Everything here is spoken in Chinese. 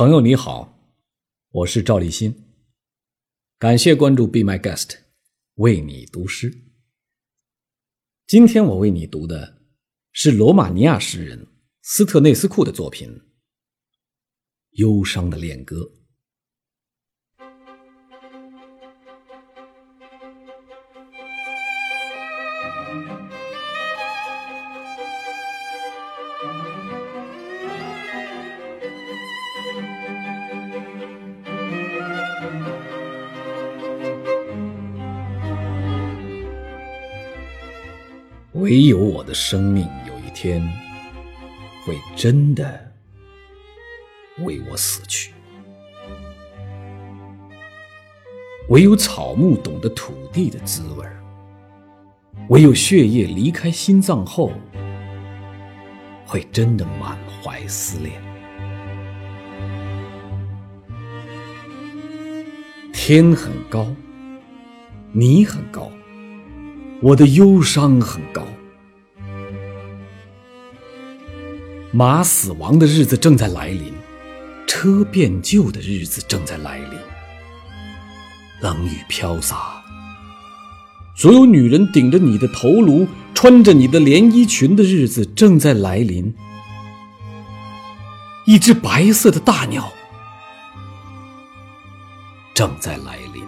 朋友你好，我是赵立新，感谢关注 Be My Guest，为你读诗。今天我为你读的是罗马尼亚诗人斯特内斯库的作品《忧伤的恋歌》。唯有我的生命有一天会真的为我死去，唯有草木懂得土地的滋味唯有血液离开心脏后会真的满怀思念。天很高，你很高。我的忧伤很高，马死亡的日子正在来临，车变旧的日子正在来临，冷雨飘洒，所有女人顶着你的头颅，穿着你的连衣裙的日子正在来临，一只白色的大鸟正在来临。